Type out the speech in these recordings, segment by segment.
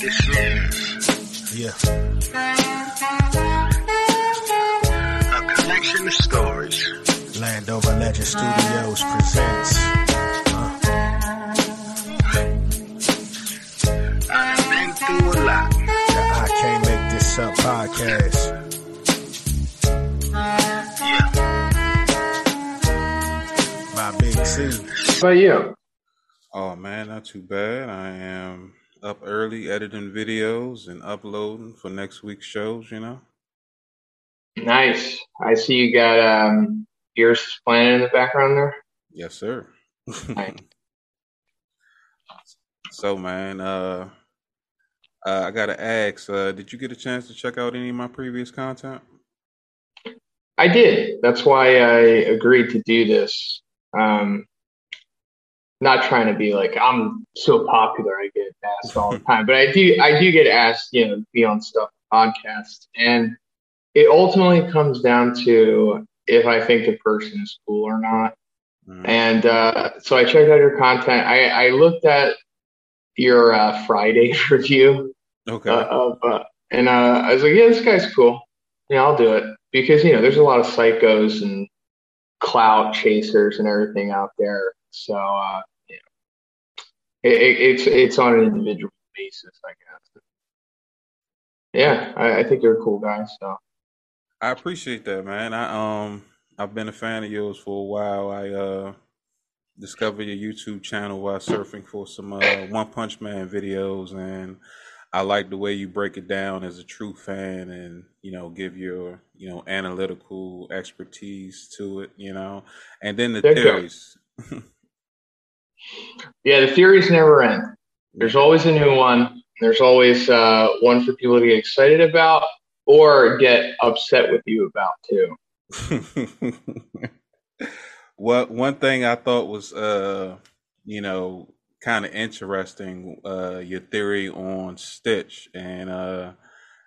This is Yeah. a collection of stories. Landover Legend Studios presents. Uh, I've been through a lot. the I Can't Make This Up podcast. Yeah. by Big C. How about you? Oh man, not too bad. I am up early editing videos and uploading for next week's shows, you know. Nice. I see you got um Fierce Planet in the background there. Yes, sir. Nice. so man, uh, uh I gotta ask, uh, did you get a chance to check out any of my previous content? I did. That's why I agreed to do this. Um, not trying to be like I'm so popular I get asked all the time, but I do I do get asked, you know, to be on stuff podcasts, and it ultimately comes down to if I think the person is cool or not. Mhm. And uh, so I checked out your content. I, I looked at your uh, Friday review Okay. uh, of, uh, and uh, I was like, yeah, this guy's cool. Yeah, I'll do it because you know there's a lot of psychos and clout chasers and everything out there. So uh, it, it, it's it's on an individual basis, I guess. Yeah, I, I think you're a cool guy. So I appreciate that, man. I um I've been a fan of yours for a while. I uh discovered your YouTube channel while surfing for some uh One Punch Man videos and I like the way you break it down as a true fan and you know give your you know analytical expertise to it, you know. And then the Thank theories. yeah, the theories never end. There's always a new one. There's always uh, one for people to get excited about or get upset with you about too. well, one thing I thought was, uh, you know, kind of interesting, uh, your theory on Stitch and, uh,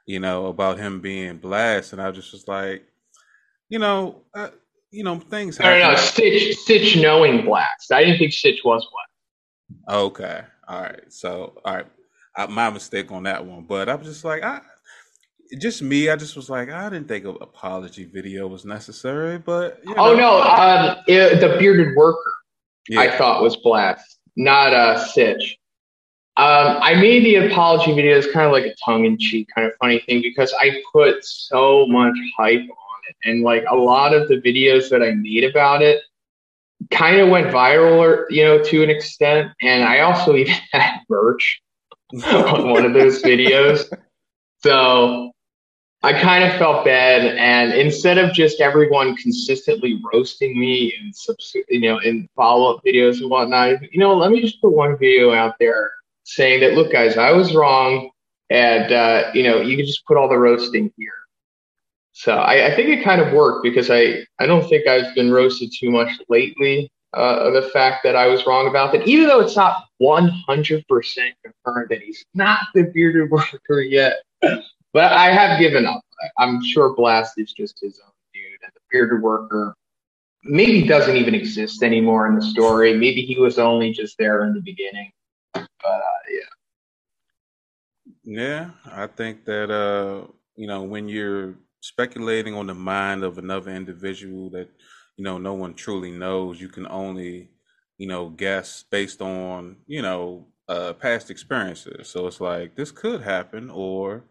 you know, about him being blessed. And I just was like, you know, uh, you know, things No, no, no. happen. Stitch, Stitch knowing Blast. I didn't think Stitch was black. Okay. All right. So, all right. I, my mistake on that one. But I'm just like, I, just me, I just was like, I didn't think an apology video was necessary, but you Oh no, um, it, the bearded worker I thought was Blast, not uh, Stitch. Um, I made the apology video as kind of like a tongue-in-cheek kind of funny thing because I put so much hype and like a lot of the videos that I made about it kind of went viral, or you know, to an extent. And I also even had merch on one of those videos. So I kind of felt bad, and instead of just everyone consistently roasting me in subs- you know in follow up videos and whatnot, you know, let me just put one video out there saying that look, guys, I was wrong, and uh, you know, you can just put all the roasting here. So I, I think it kind of worked because I I don't think I've been roasted too much lately. Uh, of the fact that I was wrong about that, even though it's not 100% confirmed that he's not the bearded worker yet. But I have given up. I'm sure Blast is just his own dude, and the bearded worker maybe doesn't even exist anymore in the story. Maybe he was only just there in the beginning. But uh, yeah, Yeah, I think that uh, you know, when you're speculating on the mind of another individual that, you know, no one truly knows, you can only, you know, guess based on, you know, uh past experiences. So it's like this could happen or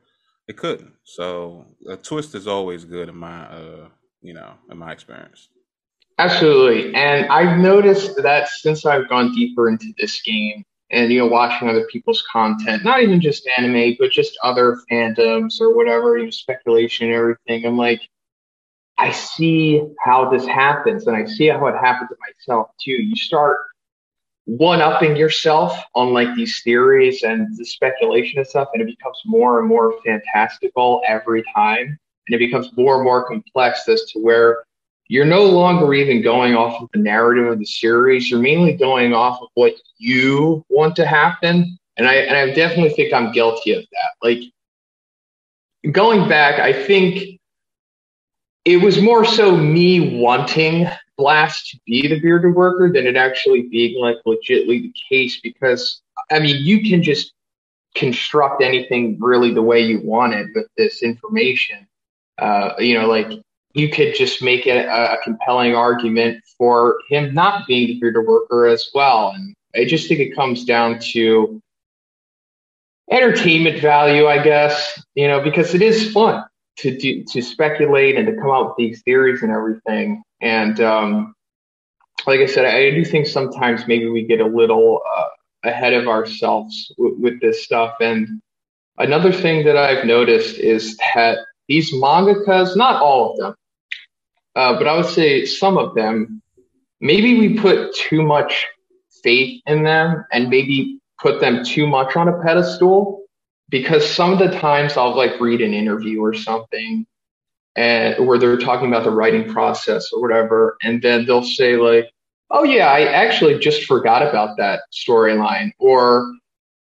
it couldn't. So a twist is always good in my uh, you know, in my experience. absolutely. And I've noticed that since I've gone deeper into this game and you know watching other people's content, not even just anime, but just other fandoms or whatever, you know, speculation and everything, I'm like. I see how this happens, and I see how it happened to myself too. You start one upping yourself on like these theories and the speculation and stuff, and it becomes more and more fantastical every time, and it becomes more and more complex as to where you're no longer even going off of the narrative of the series. You're mainly going off of what you want to happen, and I and I definitely think I'm guilty of that. Like going back, I think it was more so me wanting blast to be the bearded worker than it actually being like legitly the case because I mean you can just construct anything really the way you want it with this information. Uh, you know, like you could just make it a, compelling argument for him not being the bearded worker as well. And I just think it comes down to entertainment value, I guess, you know, because it is fun to do, to speculate and to come up with these theories and everything. And um, like I said, I do think sometimes maybe we get a little uh, ahead of ourselves w- with this stuff. And another thing that I've noticed is that these mangakas, not all of them, uh, but I would say some of them, maybe we put too much faith in them and maybe put them too much on a pedestal because some of the times I'll like read an interview or something and where they're talking about the writing process or whatever, and then they'll say like, "Oh yeah, I actually just forgot about that storyline," or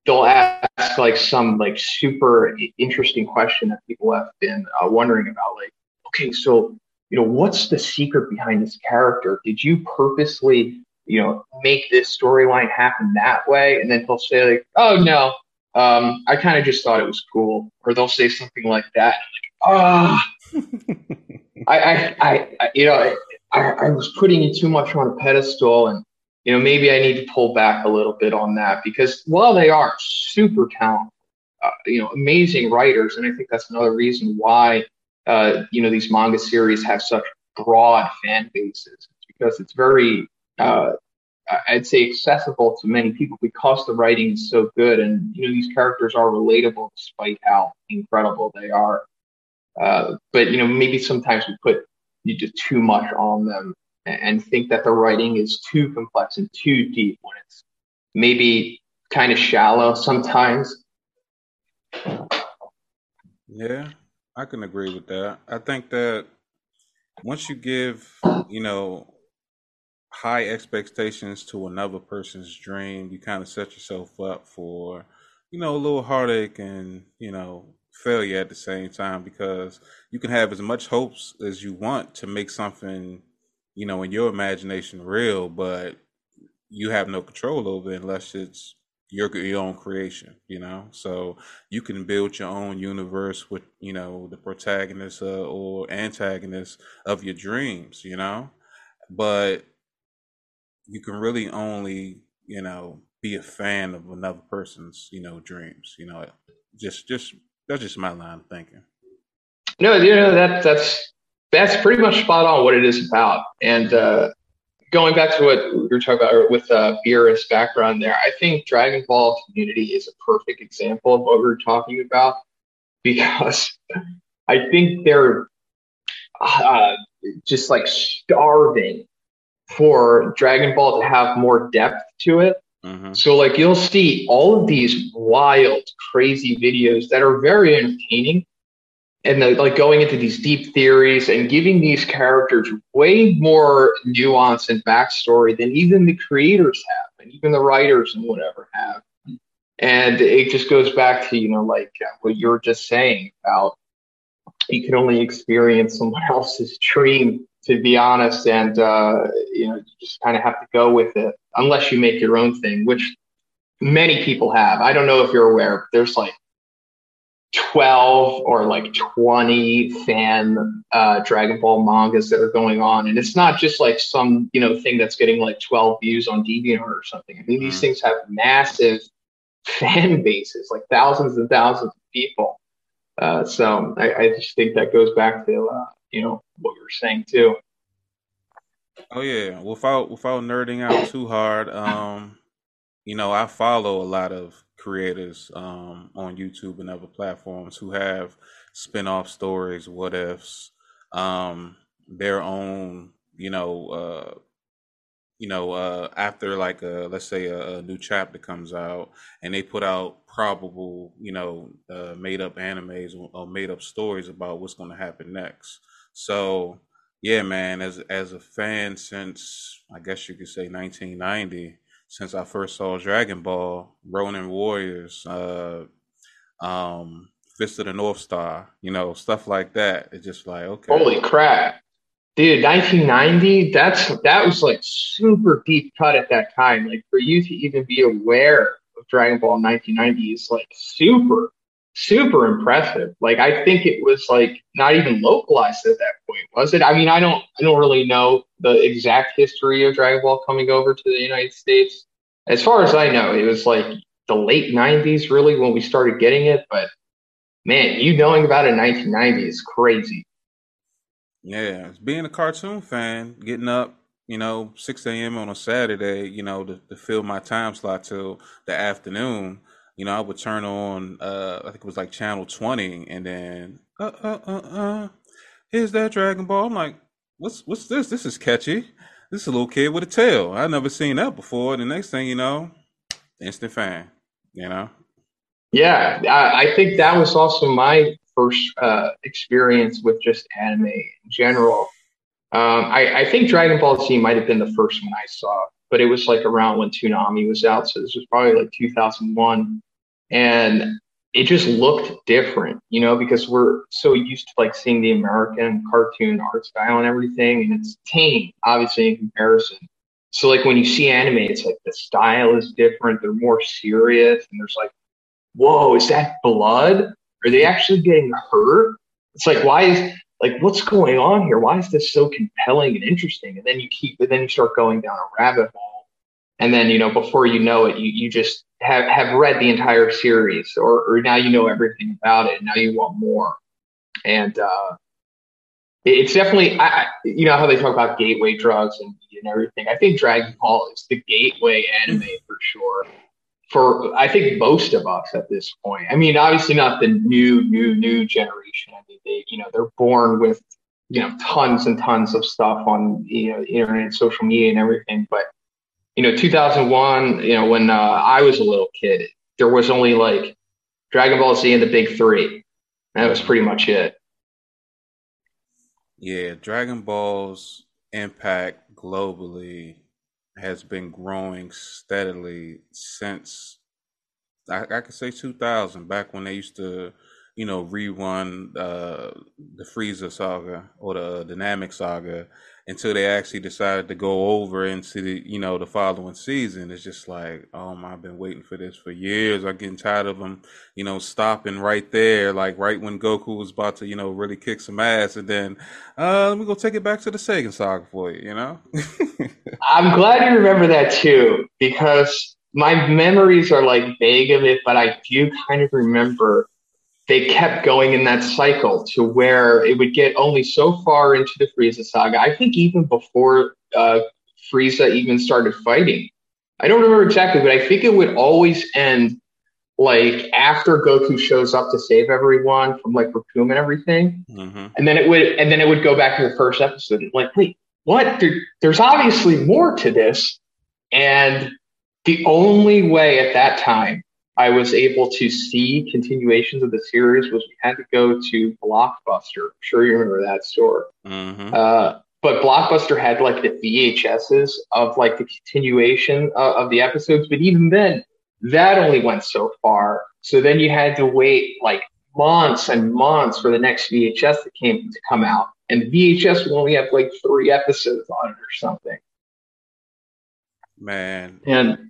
they'll ask like some like super interesting question that people have been uh, wondering about, like, "Okay, so you know, what's the secret behind this character? Did you purposely you know, make this storyline happen that way. And then he'll say like, oh no, um, I kind of just thought it was cool. Or they'll say something like that. Ah, oh. I, I, I, I, you know, I, I was putting you too much on a pedestal and, you know, maybe I need to pull back a little bit on that because while they are super talented, uh, you know, amazing writers, and I think that's another reason why, uh, you know, these manga series have such broad fan bases because it's very uh, I'd say accessible to many people because the writing is so good and you know these characters are relatable despite how incredible they are. Uh, but you know maybe sometimes we put you do too much on them and think that the writing is too complex and too deep when it's maybe kind of shallow sometimes. Yeah, I can agree with that. I think that once you give, you know, high expectations to another person's dream, you kind of set yourself up for, you know, a little heartache and, you know, failure at the same time because you can have as much hopes as you want to make something, you know, in your imagination real, but you have no control over it unless it's your your own creation, you know. So you can build your own universe with, you know, the protagonist uh, or antagonist of your dreams, you know. But you can really only you know be a fan of another person's you know dreams you know just just that's just my line of thinking no you know that that's that's pretty much spot on what it is about and uh going back to what we were talking about with uh Beerus background there i think dragon ball community is a perfect example of what we we're talking about because i think they're uh, just like starving for Dragon Ball to have more depth to it. Mm-hmm. So like you'll see all of these wild, crazy videos that are very entertaining, and the, like going into these deep theories and giving these characters way more nuance and backstory than even the creators have, and even the writers and whatever have. And it just goes back to you know like uh, what you were just saying about you can only experience someone else's dream to be honest, and uh, you know, you just kind of have to go with it unless you make your own thing, which many people have. I don't know if you're aware, but there's like 12 or like 20 fan uh, Dragon Ball mangas that are going on, and it's not just like some you know thing that's getting like 12 views on DeviantArt or something. I mean, these mm. things have massive fan bases, like thousands and thousands of people. Uh, so I, I, just think that goes back to uh, you know what you're saying too. Oh yeah, without without nerding out too hard, um, you know, I follow a lot of creators um, on YouTube and other platforms who have spin-off stories, what ifs, um, their own, you know, uh, you know, uh, after like a let's say a, a, new chapter comes out, and they put out probable, you know, uh, made up animes or made up stories about what's going to happen next. So yeah, man, as as a fan since I guess you could say 1990, since I first saw Dragon Ball, Ronin Warriors, uh, um, Fist of the North Star, you know, stuff like that. It's just like okay, holy crap! Dude, 1990, that's that was like super deep cut at that time. Like for you to even be aware of Dragon Ball in 1990 is like super, super impressive. Like I think it was like not even localized at that point, was it? I mean, I don't I don't really know the exact history of Dragon Ball coming over to the United States. As far as I know, it was like the late 90s really when we started getting it, but man, you knowing about it in 1990 is crazy. Yeah, being a cartoon fan, getting up, you know, 6 a.m. on a Saturday, you know, to, to fill my time slot till the afternoon, you know, I would turn on, uh, I think it was like channel 20, and then, uh, uh, uh, uh, here's that Dragon Ball. I'm like, what's, what's this? This is catchy. This is a little kid with a tail. i never seen that before. The next thing you know, instant fan, you know? Yeah, I, think that was also my first uh, experience with just anime in general. Um, I, I, think Dragon Ball Z might have been the first one I saw, but it was like around when Toonami was out, so this was probably like 2001, and it just looked different, you know, because we're so used to like seeing the American cartoon art style and everything, and it's tame, obviously in comparison. So like when you see anime, it's like the style is different. They're more serious, and there's like, whoa, is that blood? Are they actually getting hurt? It's like, why is like what's going on here? Why is this so compelling and interesting? And then you keep, and then you start going down a rabbit hole, and then you know before you know it, you you just have have read the entire series, or or now you know everything about it. And now you want more, and uh, it's definitely I, you know how they talk about gateway drugs and and everything. I think Dragon Ball is the gateway anime for sure for I think most of us at this point. I mean, obviously not the new, new, new generation. I mean, they, you know, they're born with, you know, tons and tons of stuff on, you know, internet, social media, and everything. But, you know, 2001, you know, when uh, I was a little kid, there was only like Dragon Ball Z and the Big Three. That was pretty much it. Yeah, Dragon Ball's impact globally has been growing steadily since I, I could say 2000, back when they used to, you know, rerun uh, the Frieza saga or the Namek saga until they actually decided to go over into the, you know, the following season. It's just like, oh my, I've been waiting for this for years. I'm getting tired of them, you know, stopping right there, like right when Goku was about to, you know, really kick some ass, and then uh, let me go take it back to the Saiyan saga for you, you know. I'm glad you remember that too, because my memories are like vague of it, but I do kind of remember they kept going in that cycle to where it would get only so far into the Frieza saga. I think even before uh, Frieza even started fighting. I don't remember exactly, but I think it would always end like after Goku shows up to save everyone from like Recoome and everything, mm-hmm. and then it would and then it would go back to the first episode. Like, wait, what? There, there's obviously more to this, and the only way at that time I was able to see continuations of the series was we had to go to Blockbuster. I'm sure you remember that store. Mm-hmm. Uh, but Blockbuster had like the VHSs of like the continuation of, of the episodes. But even then, that only went so far. So then you had to wait like months and months for the next VHS that came to come out. And the VHS would only have like three episodes on it or something. Man. And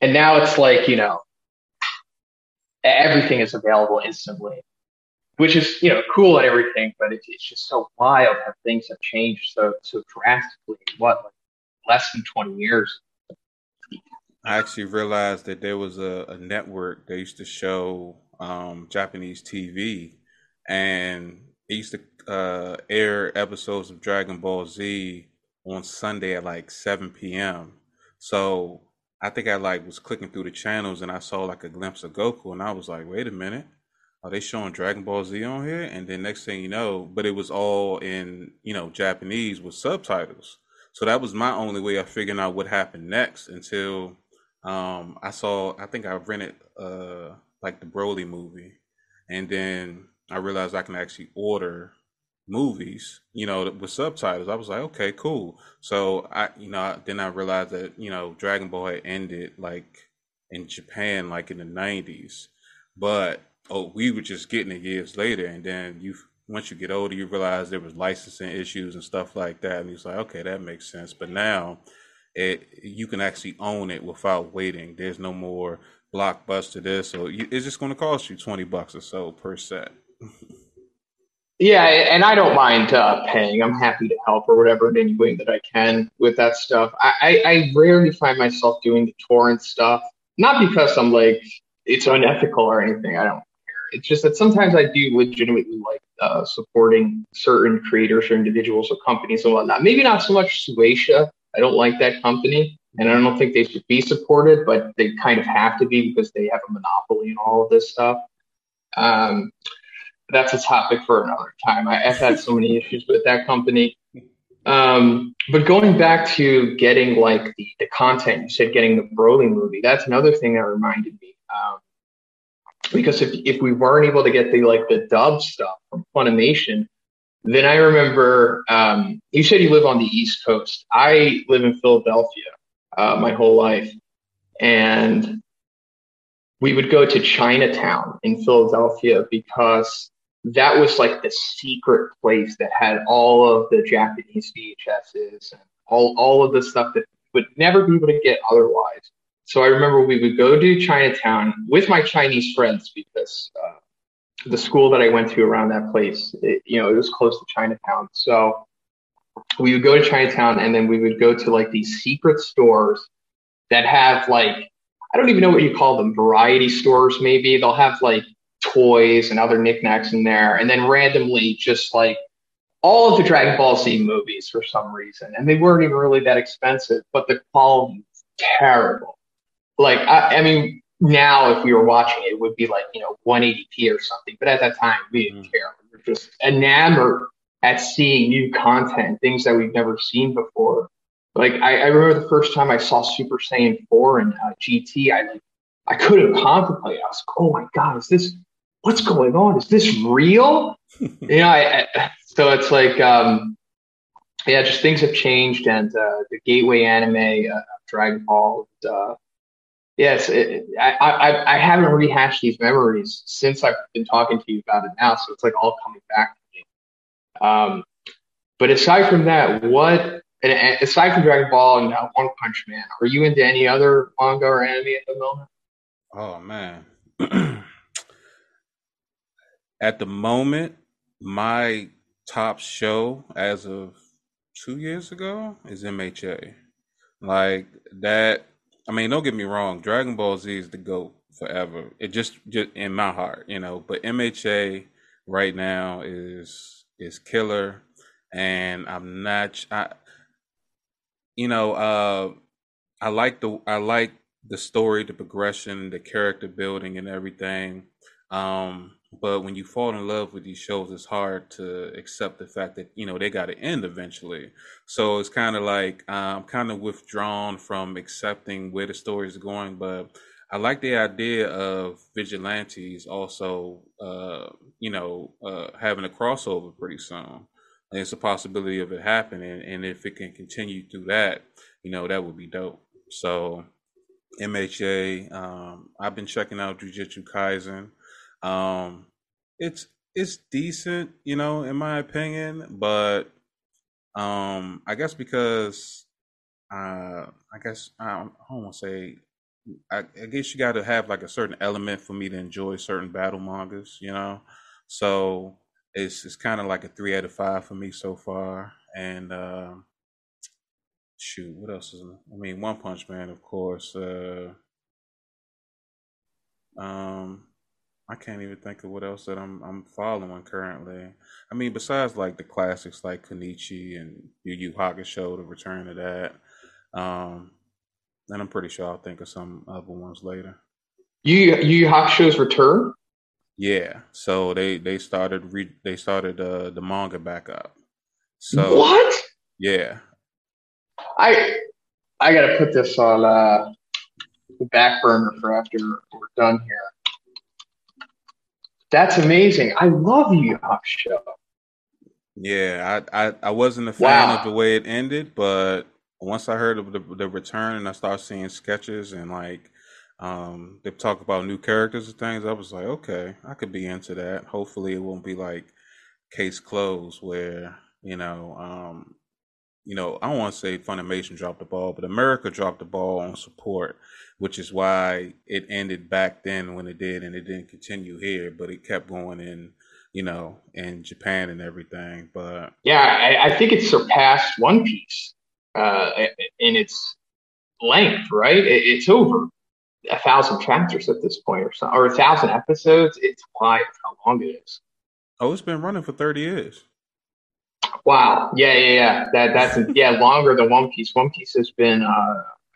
and now it's like, you know, everything is available instantly, which is, you know, cool and everything, but it's, it's just so wild how things have changed so, so drastically. What, like less than 20 years? I actually realized that there was a, a network that used to show um, Japanese TV, and it used to uh, air episodes of Dragon Ball Z on Sunday at like 7 p.m. So I think I like was clicking through the channels and I saw like a glimpse of Goku and I was like, wait a minute, are they showing Dragon Ball Z on here? And then next thing you know, but it was all in you know Japanese with subtitles. So that was my only way of figuring out what happened next until um, I saw. I think I rented uh, like the Broly movie, and then I realized I can actually order movies, you know, with subtitles. I was like, okay, cool. So I, you know, then I realized that you know Dragon Ball had ended like in Japan, like in the '90s, but oh, we were just getting it years later, and then you once you get older, you realize there was licensing issues and stuff like that, and he's like, okay, that makes sense. But now, it you can actually own it without waiting. There's no more blockbuster this, so you, it's just going to cost you twenty bucks or so per set. Yeah, and I don't mind uh, paying. I'm happy to help or whatever in any way that I can with that stuff. I, I, I rarely find myself doing the torrent stuff, not because I'm like it's unethical or anything. I don't care. It's just that sometimes I do legitimately like uh, supporting certain creators or individuals or companies and whatnot. Maybe not so much Shueisha. I don't like that company, and I don't think they should be supported, but they kind of have to be because they have a monopoly in all of this stuff. Um, that's a topic for another time. I, have had so many issues with that company. Um, but going back to getting like the, the content, you said getting the Broly movie. That's another thing that reminded me. Um, because if if we weren't able to get the like the dub stuff from Funimation, then I remember um, you said you live on the East Coast. I live in Philadelphia uh, my whole life, and we would go to Chinatown in Philadelphia because that was like the secret place that had all of the Japanese VHSs and all, all of the stuff that would never be able to get otherwise. So I remember we would go to Chinatown with my Chinese friends because uh, the school that I went to around that place, it, you know, it was close to Chinatown. So we would go to Chinatown and then we would go to like these secret stores that have like, I don't even know what you call them, variety stores maybe. They'll have like toys and other knickknacks in there, and then randomly just like all of the Dragon Ball Z movies for some reason, and they weren't even really that expensive, but the quality was terrible. Like I, I mean, now if we were watching it, it would be like you know 180p or something, but at that time we didn't mm. care. We were just enamored at seeing new content, things that we've never seen before. Like I, I remember the first time I saw Super Saiyan 4 and uh, GT, I like I couldn't contemplate. I was like, oh my god, is this what's going on? Is this real? you know, I, I, so it's like, um, yeah, just things have changed, and uh, the gateway anime, uh, Dragon Ball. Uh, yes, it, I, I I haven't rehashed these memories since I've been talking to you about it now, so it's like all coming back to me. Um, but aside from that, what and, aside from Dragon Ball and uh, One Punch Man, are you into any other manga or anime at the moment? Oh man. at the moment, my top show as of two years ago is MHA. Like that. I mean, don't get me wrong. Dragon Ball Z is the goat forever. It just, just in my heart, you know. But MHA right now is is killer, and I'm not. I, you know, uh, I like the I like the story, the progression, the character building, and everything. Um, but when you fall in love with these shows, it's hard to accept the fact that you know they got to end eventually. So it's kind of like I'm kind of withdrawn from accepting where the story is going. But I like the idea of vigilantes also, uh, you know, uh, having a crossover pretty soon. And it's a possibility of it happening, and if it can continue through that, you know, that would be dope. So MHA, um, I've been checking out Jujutsu Kaisen. Um, it's it's decent, you know, in my opinion, but um, I guess because uh, I guess I don't, don't want to say. I, I guess you got to have like a certain element for me to enjoy certain battle mangas, you know. So it's it's kind of like a three out of five for me so far. And uh, shoot, what else is? I mean, One Punch Man, of course. Uh, um, I can't even think of what else that I'm I'm following currently. I mean, besides like the classics like Konichi and Yu Yu Hakusho, the return of that. Um, and I'm pretty sure I'll think of some other ones later. Yu Yu Yu Hakusho's return. Yeah, so they they started re they started uh, the manga back up. So what? Yeah, I I gotta put this on uh, the back burner for after we're done here. That's amazing. I love you, Yu Hakusho. Yeah, I, I, I wasn't a fan wow. of the way it ended, but once I heard of the, the return and I started seeing sketches and like um, they talk about new characters and things, I was like, okay, I could be into that. Hopefully, it won't be like case closed where you know um, you know I don't want to say Funimation dropped the ball, but America dropped the ball on support, which is why it ended back then when it did, and it didn't continue here, but it kept going in you know in Japan and everything. But yeah, I, I think it surpassed One Piece uh, in its length. Right, it, it's over a thousand chapters at this point, or so, or a thousand episodes. It's wild how long it is. Oh, it's been running for thirty years. Wow. Yeah, yeah, yeah. That that's yeah longer than One Piece. One Piece has been uh,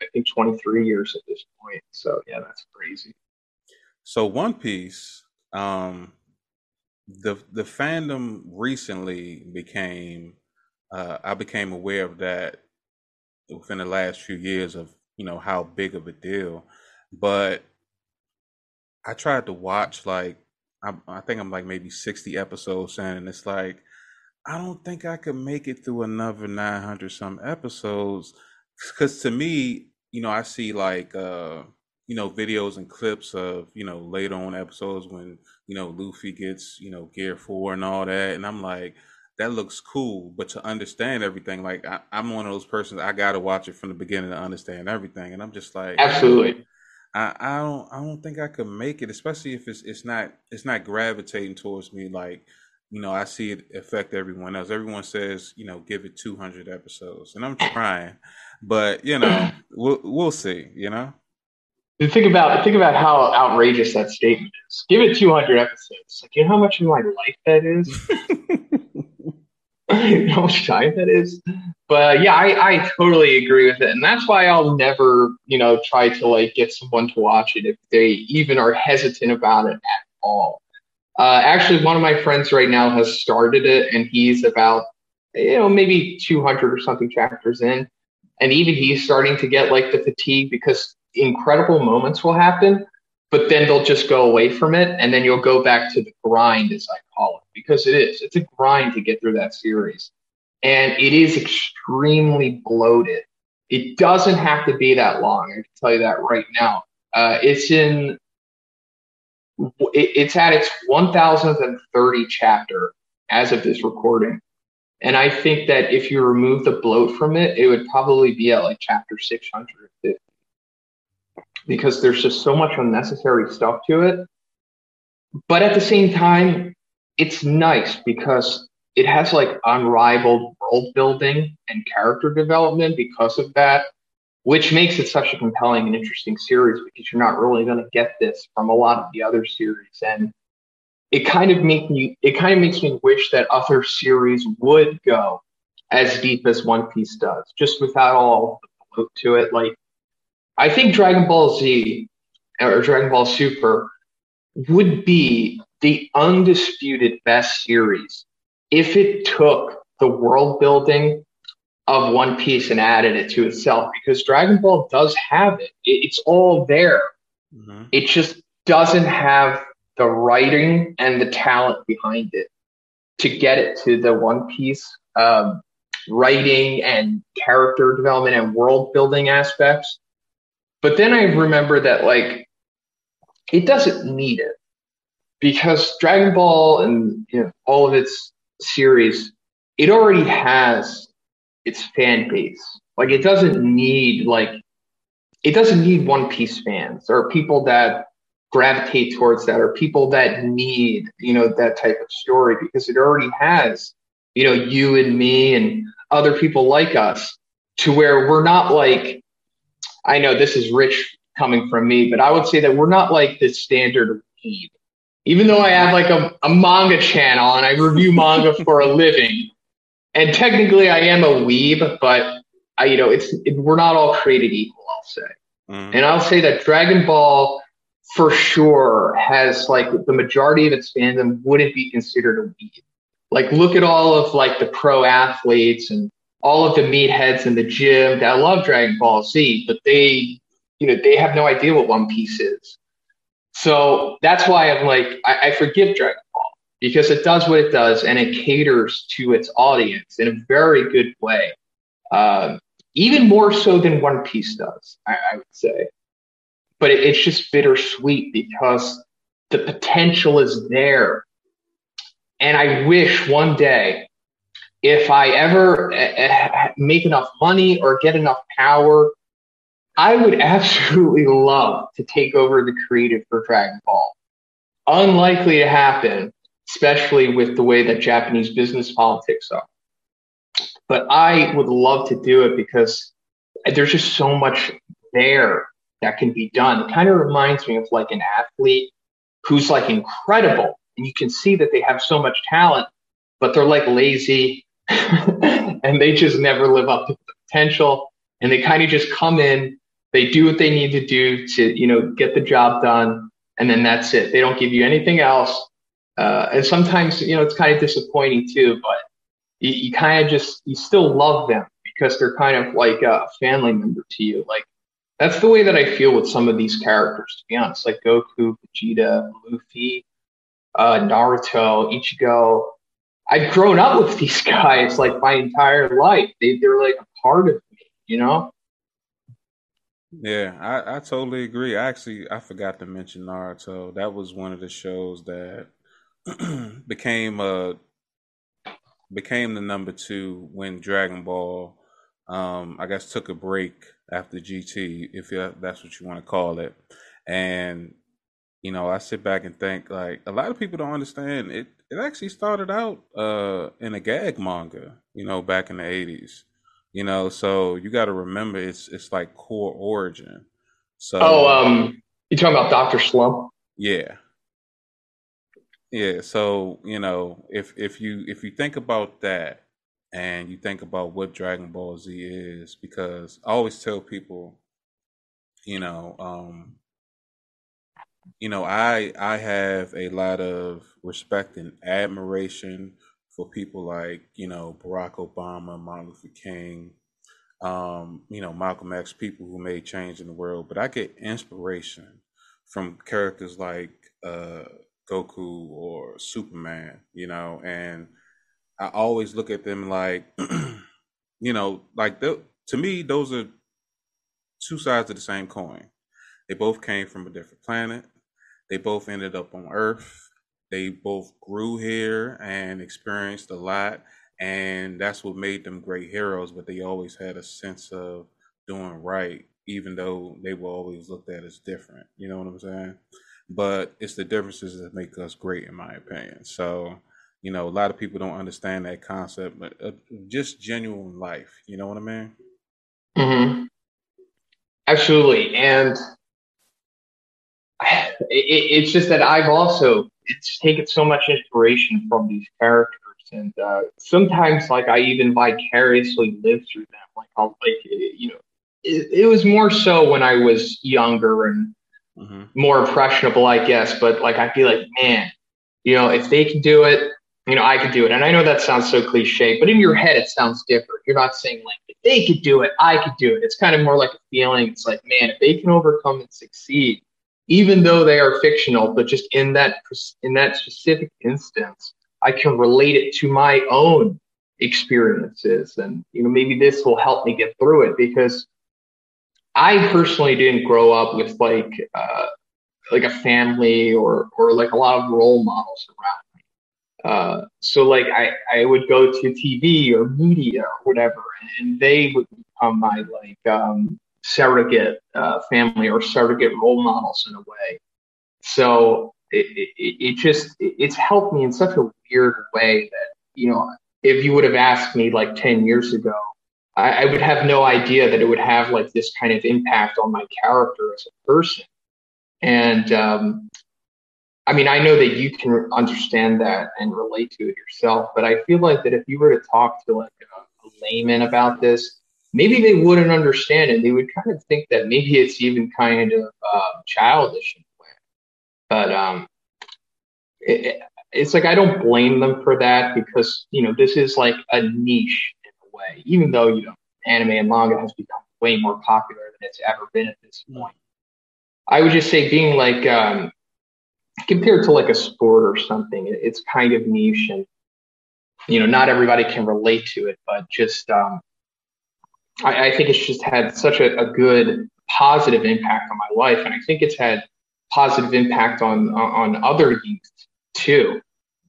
I think twenty three years at this point. So yeah, that's crazy. So One Piece, um, the the fandom recently became. Uh, I became aware of that within the last few years of you know how big of a deal but I tried to watch like I, I think I'm like maybe 60 episodes in, and it's like I don't think I could make it through another 900 some episodes. Because to me, you know, I see like uh, you know videos and clips of you know later on episodes when you know Luffy gets you know Gear Four and all that, and I'm like that looks cool, but to understand everything, like I, am one of those persons I got to watch it from the beginning to understand everything, and I'm just like absolutely. I, I don't I don't think I could make it, especially if it's it's not it's not gravitating towards me like you know I see it affect everyone else. Everyone says you know give it 200 episodes, and I'm trying, but you know we'll we'll see. You know. Think about think about how outrageous that statement is. Give it 200 episodes. Like you know how much of my life that is. you know how much time that is. But yeah, I, I totally agree with it. And that's why I'll never, you know, try to like get someone to watch it if they even are hesitant about it at all. Uh, actually, one of my friends right now has started it and he's about, you know, maybe 200 or something chapters in. And even he's starting to get like the fatigue because incredible moments will happen, but then they'll just go away from it. And then you'll go back to the grind, as I call it, because it is. It's a grind to get through that series and it is extremely bloated. It doesn't have to be that long. I can tell you that right now. Uh, it's in. It's at its 1030 chapter as of this recording. And I think that if you remove the bloat from it, it would probably be at like chapter 650 because there's just so much unnecessary stuff to it. But at the same time, it's nice because it has like unrivaled world building and character development because of that, which makes it such a compelling and interesting series because you're not really going to get this from a lot of the other series. And it kind of make me it kind of makes me wish that other series would go as deep as One Piece does, just without all the to it. Like I think Dragon Ball Z or Dragon Ball Super would be the undisputed best series if it took the world building of One Piece and added it to itself, because Dragon Ball does have it, it's all there. Mm-hmm. It just doesn't have the writing and the talent behind it to get it to the One Piece um, writing and character development and world building aspects. But then I remember that like it doesn't need it because Dragon Ball and you know, all of its series, it already has its fan base. Like it doesn't need like it doesn't need One Piece fans. Or people that gravitate towards that. Or people that need you know that type of story because it already has you know you and me and other people like us to where we're not like I know this is rich coming from me, but I would say that we're not like the standard weeb even though I have like a, a manga channel and I review manga for a living, and technically I am a weeb, but I, you know, it's it, we're not all created equal. I'll say, mm. and I'll say that Dragon Ball for sure has like the majority of its fandom wouldn't be considered a weeb. Like, look at all of like the pro athletes and all of the meatheads in the gym that love Dragon Ball Z, but they, you know, they have no idea what One Piece is. So that's why I'm like, I, I forgive Dragon Ball because it does what it does and it caters to its audience in a very good way. Um, even more so than One Piece does, I, I would say. But it, it's just bittersweet because the potential is there. And I wish one day, if I ever uh, make enough money or get enough power, I would absolutely love to take over the creative for Dragon Ball. Unlikely to happen, especially with the way that Japanese business politics are. But I would love to do it because there's just so much there that can be done. It kind of reminds me of like an athlete who's like incredible and you can see that they have so much talent, but they're like lazy and they just never live up to the potential. And they kind of just come in, they do what they need to do to, you know, get the job done. And then that's it. They don't give you anything else. Uh, and sometimes, you know, it's kind of disappointing too, but you, you kind of just, you still love them because they're kind of like a family member to you. Like that's the way that I feel with some of these characters, to be honest, like Goku, Vegeta, Luffy, uh, Naruto, Ichigo. I've grown up with these guys like my entire life. They, they're like a part of me, you know? Yeah, I, I totally agree. Actually, I forgot to mention Naruto. That was one of the shows that became uh became the number two when Dragon Ball um I guess took a break after GT, if that's what you want to call it. And you know, I sit back and think like a lot of people don't understand it. It actually started out uh, in a gag manga, you know, back in the eighties. You know, so you got to remember it's it's like core origin. So oh, um, you talking about Doctor Slump? Yeah, yeah. So you know, if if you if you think about that and you think about what Dragon Ball Z is, because I always tell people, you know, um, you know, I I have a lot of respect and admiration for people like you know Barack Obama, Martin Luther King, um, you know Malcolm X, people who made change in the world. But I get inspiration from characters like uh, Goku or Superman, you know, and I always look at them like, you know, like the, to me those are two sides of the same coin. They both came from a different planet. They both ended up on Earth. They both grew here and experienced a lot. And that's what made them great heroes. But they always had a sense of doing right, even though they were always looked at as different. You know what I'm saying? But it's the differences that make us great, in my opinion. So, you know, a lot of people don't understand that concept, but uh, just genuine life. You know what I mean? Mm-hmm. Absolutely. And it, it's just that I've also it's taken so much inspiration from these characters, and uh, sometimes like I even vicariously live through them. Like I'll like you know, it, it was more so when I was younger and mm-hmm. more impressionable, I guess. But like I'd be like, man, you know, if they can do it, you know, I could do it. And I know that sounds so cliche, but in your head it sounds different. You're not saying like if they could do it, I could do it. It's kind of more like a feeling. It's like, man, if they can overcome and succeed, even though they are fictional, but just in that in that specific instance, I can relate it to my own experiences, and you know maybe this will help me get through it because I personally didn't grow up with like uh, like a family or or like a lot of role models around me. Uh, so like I, I would go to TV or media or whatever, and they would become my like um, surrogate uh, family or surrogate role models in a way. So it, it, it just it's helped me in such a weird way that you know if you would have asked me like 10 years ago I, I, would have no idea that it would have like this kind of impact on my character as a person and um, i mean i know that you can understand that and relate to it yourself but i feel like that if you were to talk to like a, a layman about this maybe they wouldn't understand it. They would kind of think that maybe it's even kind of uh, childish in a way. But um, it, it's like I don't blame them for that because you know this is like a niche way. Even though you know anime and manga has become way more popular than it's ever been at this point. I would just say being like um, compared to like a sport or something, it's kind of niche and you know not everybody can relate to it, but just um, I, I think it's just had such a, a, good positive impact on my life, and I think it's had positive impact on on other youth too.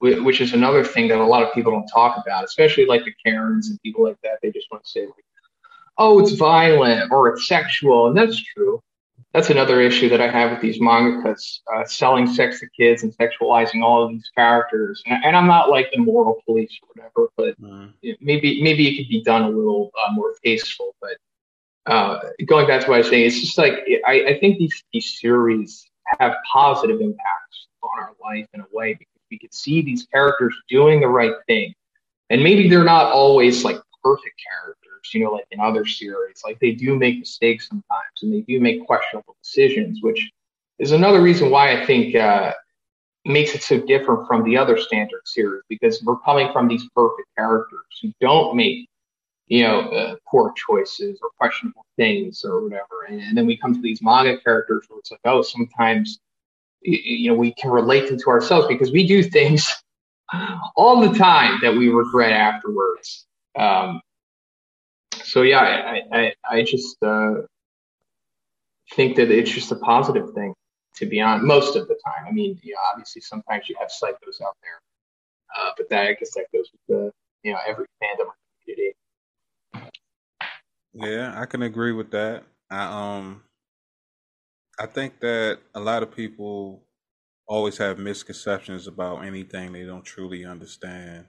Which is another thing that a lot of people don't talk about, especially like the Karens and people like that. They just want to say, like, "Oh, it's violent or it's sexual," and that's true. That's another issue that I have with these mangakas uh, selling sex to kids and sexualizing all of these characters. And, and I'm not like the moral police or whatever, but Mm. maybe maybe it could be done a little uh, more tasteful. But uh, going back to what I was saying, it's just like I, I think these these series have positive impacts on our life in a way because we could see these characters doing the right thing, and maybe they're not always like perfect characters, you know, like in other series. Like they do make mistakes sometimes, and they do make questionable decisions, which is another reason why I think. Uh, makes it so different from the other standard series because we're coming from these perfect characters who don't make you know uh, poor choices or questionable things or whatever and, and then we come to these manga characters where it's like oh sometimes you know we can relate them to ourselves because we do things all the time that we regret afterwards um, so yeah i i, I just uh, think that it's just a positive thing to be on most of the time. I mean, obviously sometimes you have psychos out there, uh, but that I guess that goes with the you know every fandom community. Yeah, I can agree with that. I um I think that a lot of people always have misconceptions about anything they don't truly understand.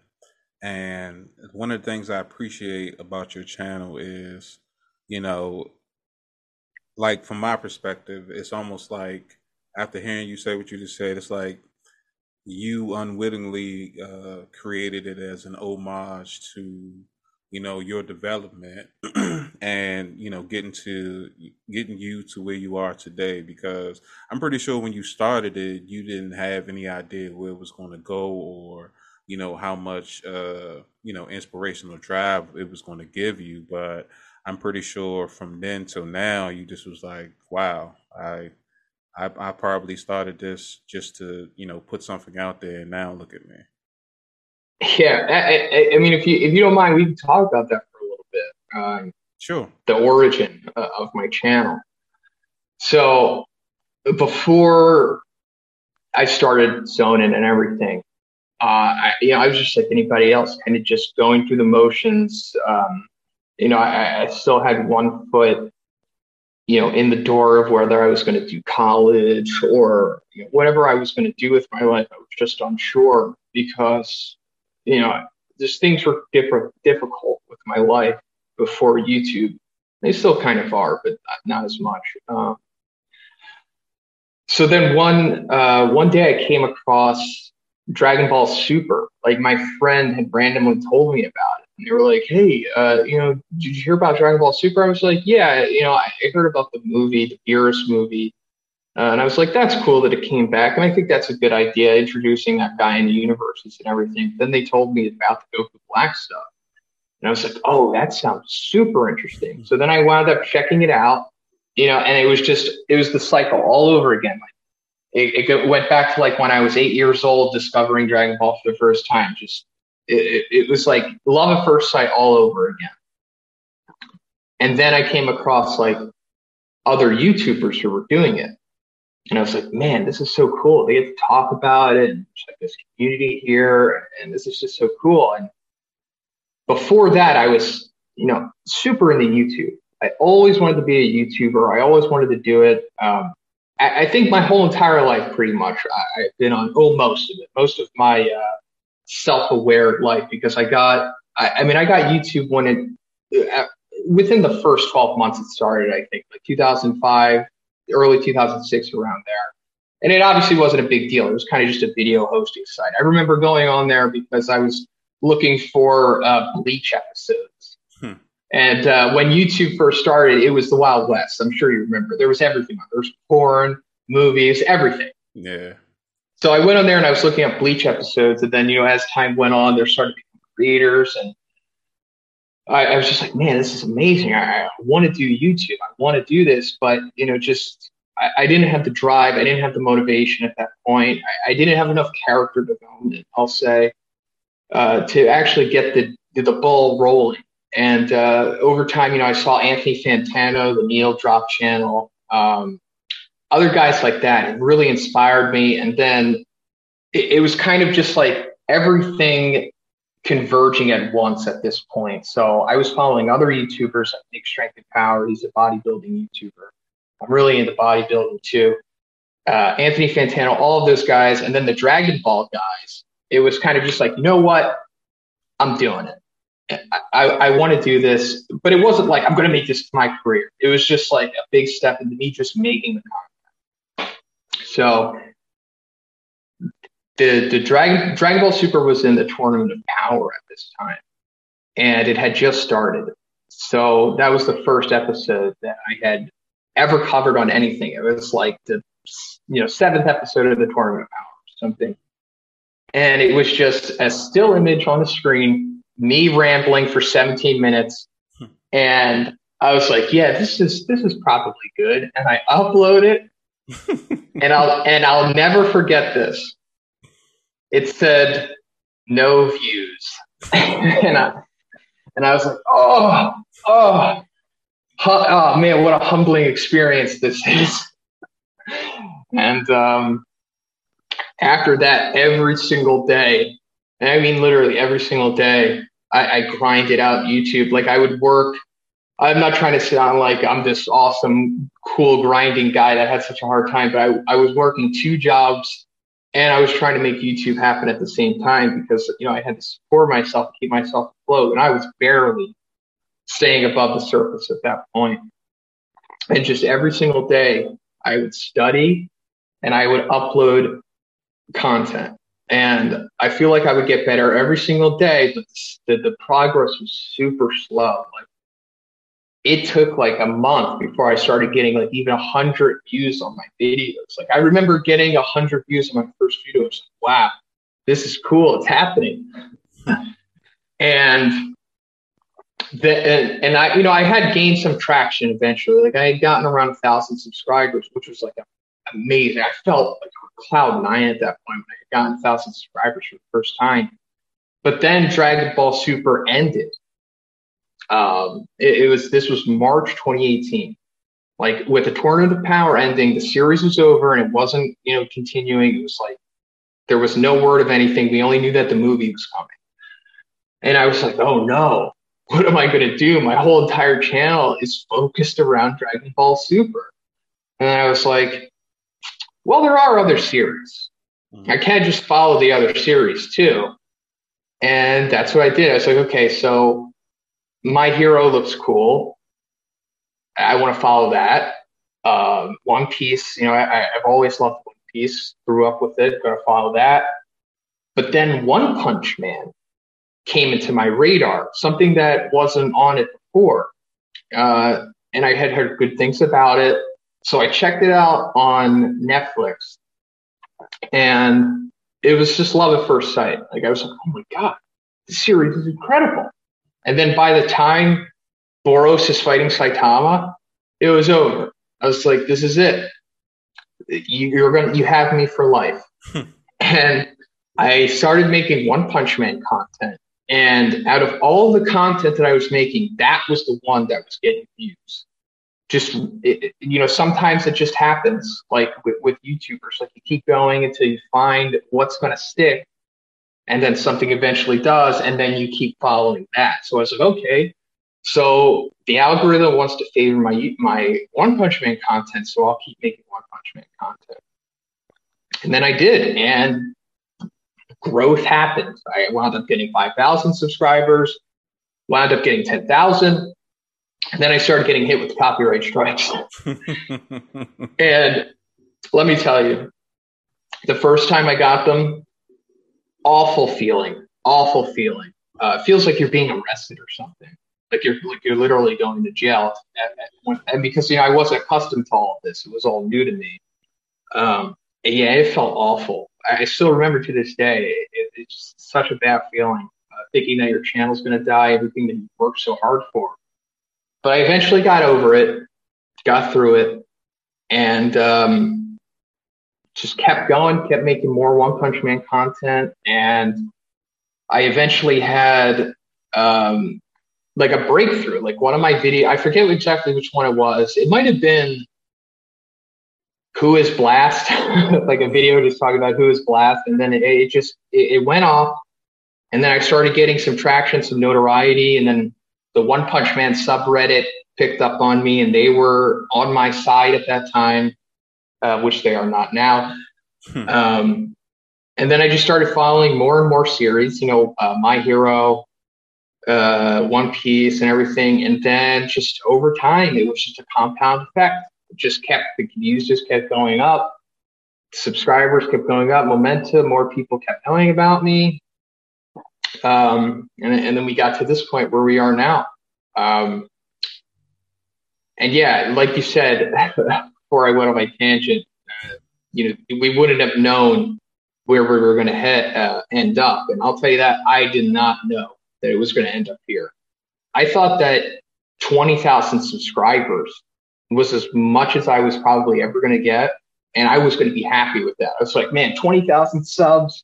And one of the things I appreciate about your channel is, you know, like from my perspective, it's almost like after hearing you say what you just said, it's like you unwittingly uh, created it as an homage to you know your development and you know getting to getting you to where you are today because i'm pretty sure when you started it you didn't have any idea where it was going to go or you know how much uh you know inspirational drive it was going to give you but i'm pretty sure from then till now you just was like wow i I, I probably started this just to, you know, put something out there, and now look at me. Yeah, I, I, I mean, if you if you don't mind, we can talk about that for a little bit. Um, Sure. the origin uh, of my channel. So before I started zoning and everything, uh, I, you know, I was just like anybody else, kind of just going through the motions. Um, you know, I, I still had one foot, you know, in the door of whether I was going to do college or you know, whatever I was going to do with my life. I was just unsure because, you know, just things were different, difficult with my life before YouTube. They still kind of are, but not as much. Um, so then one uh, one day I came across Dragon Ball Super. Like my friend had randomly told me about it. And they were like, "Hey, uh, you know, did you hear about Dragon Ball Super?" I was like, "Yeah, you know, I heard about the movie, the Beerus movie." Uh, and I was like, that's cool that it came back. And I think that's a good idea, introducing that guy into universes and everything. Then they told me about the Goku Black stuff. And I was like, oh, that sounds super interesting. So then I wound up checking it out, you know, and it was just, it was the cycle all over again. Like it, it went back to like when I was eight years old, discovering Dragon Ball for the first time. Just, it, it, it was like love at first sight all over again. And then I came across like other YouTubers who were doing it. And I was like, man, this is so cool. They get to talk about it and like this community here, and this is just so cool. And before that, I was, you know, super into YouTube. I always wanted to be a YouTuber. I always wanted to do it. Um, I, I think my whole entire life, pretty much, I, I've been on, oh, most of it, most of my uh, self-aware life, because I got, I, I mean, I got YouTube when it, uh, within the first 12 months it started, I think, like 2005, early 2006, around there. And it obviously wasn't a big deal. It was kind of just a video hosting site. I remember going on there because I was looking for uh, Bleach episodes. Hmm. And uh, when YouTube first started, it was the Wild West. I'm sure you remember. There was everything. There was porn, movies, everything. Yeah. So I went on there and I was looking at Bleach episodes. And then, you know, as time went on, there started to become creators. And I, I was just like, man, this is amazing. I, I want to do YouTube. I want to do this. But, you know, just I, I didn't have the drive. I didn't have the motivation at that point. I, I didn't have enough character development, I'll say, uh, to actually get the, the ball rolling. And uh, over time, you know, I saw Anthony Fantano, the Needle Drop channel, um, other guys like that. It really inspired me. And then it, it was kind of just like everything converging at once at this point. So I was following other YouTubers like Nick Strength and Power. He's a bodybuilding YouTuber. I'm really into bodybuilding too. Uh, Anthony Fantano, all of those guys, and then the Dragon Ball guys. It was kind of just like, you know what? I'm doing it. I, I want to do this, but it wasn't like I'm going to make this my career. It was just like a big step into me just making the content. So the the Dragon Dragon Ball Super was in the Tournament of Power at this time, and it had just started. So that was the first episode that I had ever covered on anything. It was like the you know seventh episode of the Tournament of Power, something, and it was just a still image on the screen, me rambling for 17 minutes, hmm. and I was like, yeah, this is this is probably good, and I upload it, and I'll and I'll never forget this it said no views. and I and I was like, oh, oh, oh man, what a humbling experience this is. and um, after that, every single day, and I mean literally every single day, I, I grinded out YouTube. Like I would work. I'm not trying to sound like I'm this awesome, cool grinding guy that had such a hard time, but I, I was working two jobs and I was trying to make YouTube happen at the same time because you know I had to support myself, keep myself afloat, and I was barely staying above the surface at that point. And just every single day, I would study and I would upload content. And I feel like I would get better every single day, but the, the progress was super slow. Like it took like a month before I started getting like even a hundred views on my videos. Like I remember getting a hundred views on my first video. I was like, wow, this is cool. It's happening. and the, and, and I, you know, I had gained some traction eventually. Like I had gotten around a thousand subscribers, which was like amazing. I felt like cloud nine at that point when I had gotten a thousand subscribers for the first time. But then Dragon Ball Super ended um, it, it, was this was March 2018. Like with the Tournament of Power ending, the series was over and it wasn't you know continuing. It was like there was no word of anything. We only knew that the movie was coming, and I was like, oh no, what am I going to do? My whole entire channel is focused around Dragon Ball Super, and I was like, well, there are other series. Mm-hmm. I can't just follow the other series too. And that's what I did. I was like, okay, so my hero looks cool. I want to follow that. Um, One Piece, you know, I, have always loved One Piece, grew up with it, going to follow that. But then One Punch Man came into my radar, something that wasn't on it before. Uh, and I had heard good things about it. So I checked it out on Netflix and it was just love at first sight. Like I was like, oh my God, this series is incredible. And then by the time Boros is fighting Saitama, it was over. I was like, this is it. You, are going to, you have me for life. and I started making One Punch Man content. And out of all the content that I was making, that was the one that was getting views. Just, it, you know, sometimes it just happens like with, with YouTubers. Like you keep going until you find what's going to stick and then something eventually does, and then you keep following that. So I was like, okay, so the algorithm wants to favor my my One Punch Man content, so I'll keep making One Punch Man content. And then I did, and growth happened. I wound up getting 5,000 subscribers, wound up getting 10,000, and then I started getting hit with copyright strikes. and let me tell you, the first time I got them, awful feeling, awful feeling. Uh, it feels like you're being arrested or something. Like you're like you're literally going to jail. And, and because you know I wasn't accustomed to all of this, it was all new to me. Um, yeah, it felt awful. I still remember to this day. It, it's such a bad feeling, uh, thinking that your channel's going to die, everything that you worked so hard for. But I eventually got over it, got through it, and um, just kept going, kept making more One Punch Man content, and I eventually had um, like a breakthrough. Like one of my video, I forget exactly which one it was. It might have been who is blast? Like a video just talking about who is blast and then it, it just it, it, went off and then i started getting some traction some notoriety and then the one punch man subreddit picked up on me and they were on my side at that time uh, which they are not now. Hmm. um, and then i just started following more and more series you know uh, my hero uh, one piece and everything and then just over time it was just a compound effect just kept the views just kept going up, subscribers kept going up, momentum, more people kept knowing about me. Um, and, and then we got to this point where we are now. Um, and yeah, like you said, before I went on my tangent, uh, you know, we wouldn't have known where we were going to uh, end up. And I'll tell you that I did not know that it was going to end up here. I thought that 20,000 subscribers was as much as I was probably ever going to get. And I was going to be happy with that. I was like, man, 20,000 subs.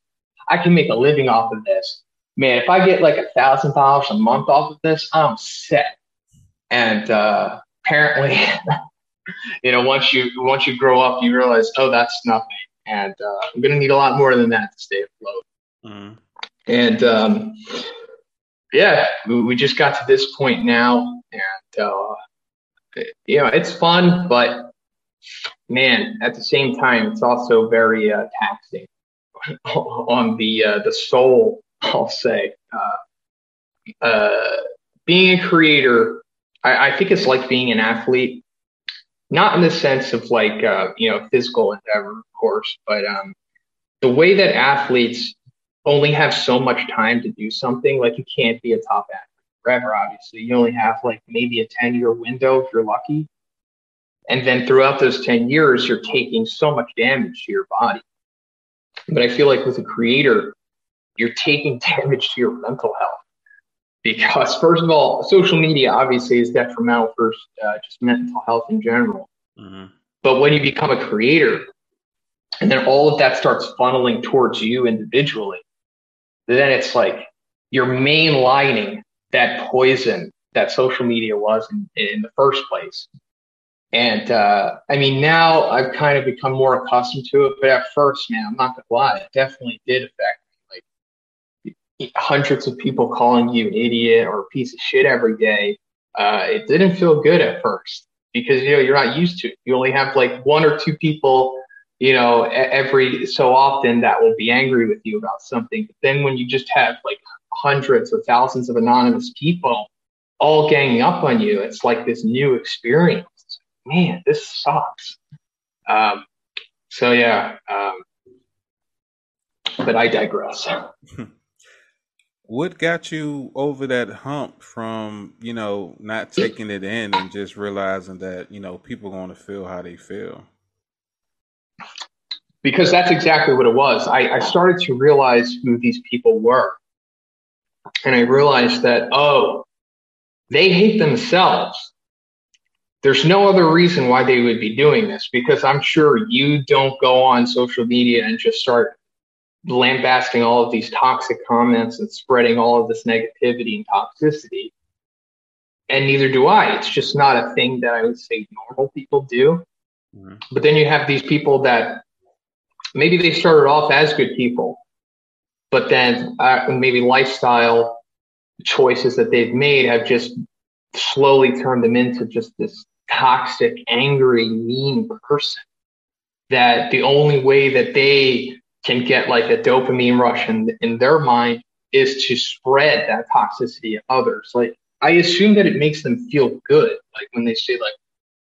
I can make a living off of this. Man, if I get like a thousand dollars a month off of this, I'm set. And, uh, apparently, you know, once you, once you grow up, you realize, oh, that's nothing. And, uh, I'm going to need a lot more than that to stay afloat. Mm-hmm. And, um, yeah, we, we just got to this point now and, uh, you know, it's fun, but man, at the same time, it's also very uh, taxing on the uh, the soul. I'll say, uh, uh, being a creator, I, I, think it's like being an athlete, not in the sense of like uh, you know physical endeavor, of course, but um, the way that athletes only have so much time to do something. Like you can't be a top athlete forever, obviously. You only have like maybe a 10 year window if you're lucky. And then throughout those 10 years, you're taking so much damage to your body. But I feel like with a creator, you're taking damage to your mental health. Because, first of all, social media obviously is detrimental for uh, just mental health in general. Mm-hmm. But when you become a creator, and then all of that starts funneling towards you individually, then it's like your main mainlining that poison that social media was in, in the first place. And uh, I mean, now I've kind of become more accustomed to it. But at first, man, I'm not gonna lie, it definitely did affect me. Like hundreds of people calling you an idiot or a piece of shit every day. Uh, it didn't feel good at first because you know you're not used to it. You only have like one or two people, you know, every so often that will be angry with you about something. But then when you just have like hundreds or thousands of anonymous people all ganging up on you. It's like this new experience. Man, this sucks. Um, so yeah, um, but I digress. what got you over that hump from you know not taking it in and just realizing that you know people going to feel how they feel? Because that's exactly what it was. I, I started to realize who these people were and I realized that, oh, they hate themselves. There's no other reason why they would be doing this because I'm sure you don't go on social media and just start lambasting all of these toxic comments and spreading all of this negativity and toxicity. And neither do I. It's just not a thing that I would say normal people do. Mm-hmm. But then you have these people that maybe they started off as good people but then uh, maybe lifestyle choices that they've made have just slowly turned them into just this toxic, angry, mean person. That the only way that they can get like a dopamine rush in, in their mind is to spread that toxicity to others. Like I assume that it makes them feel good. Like when they say like,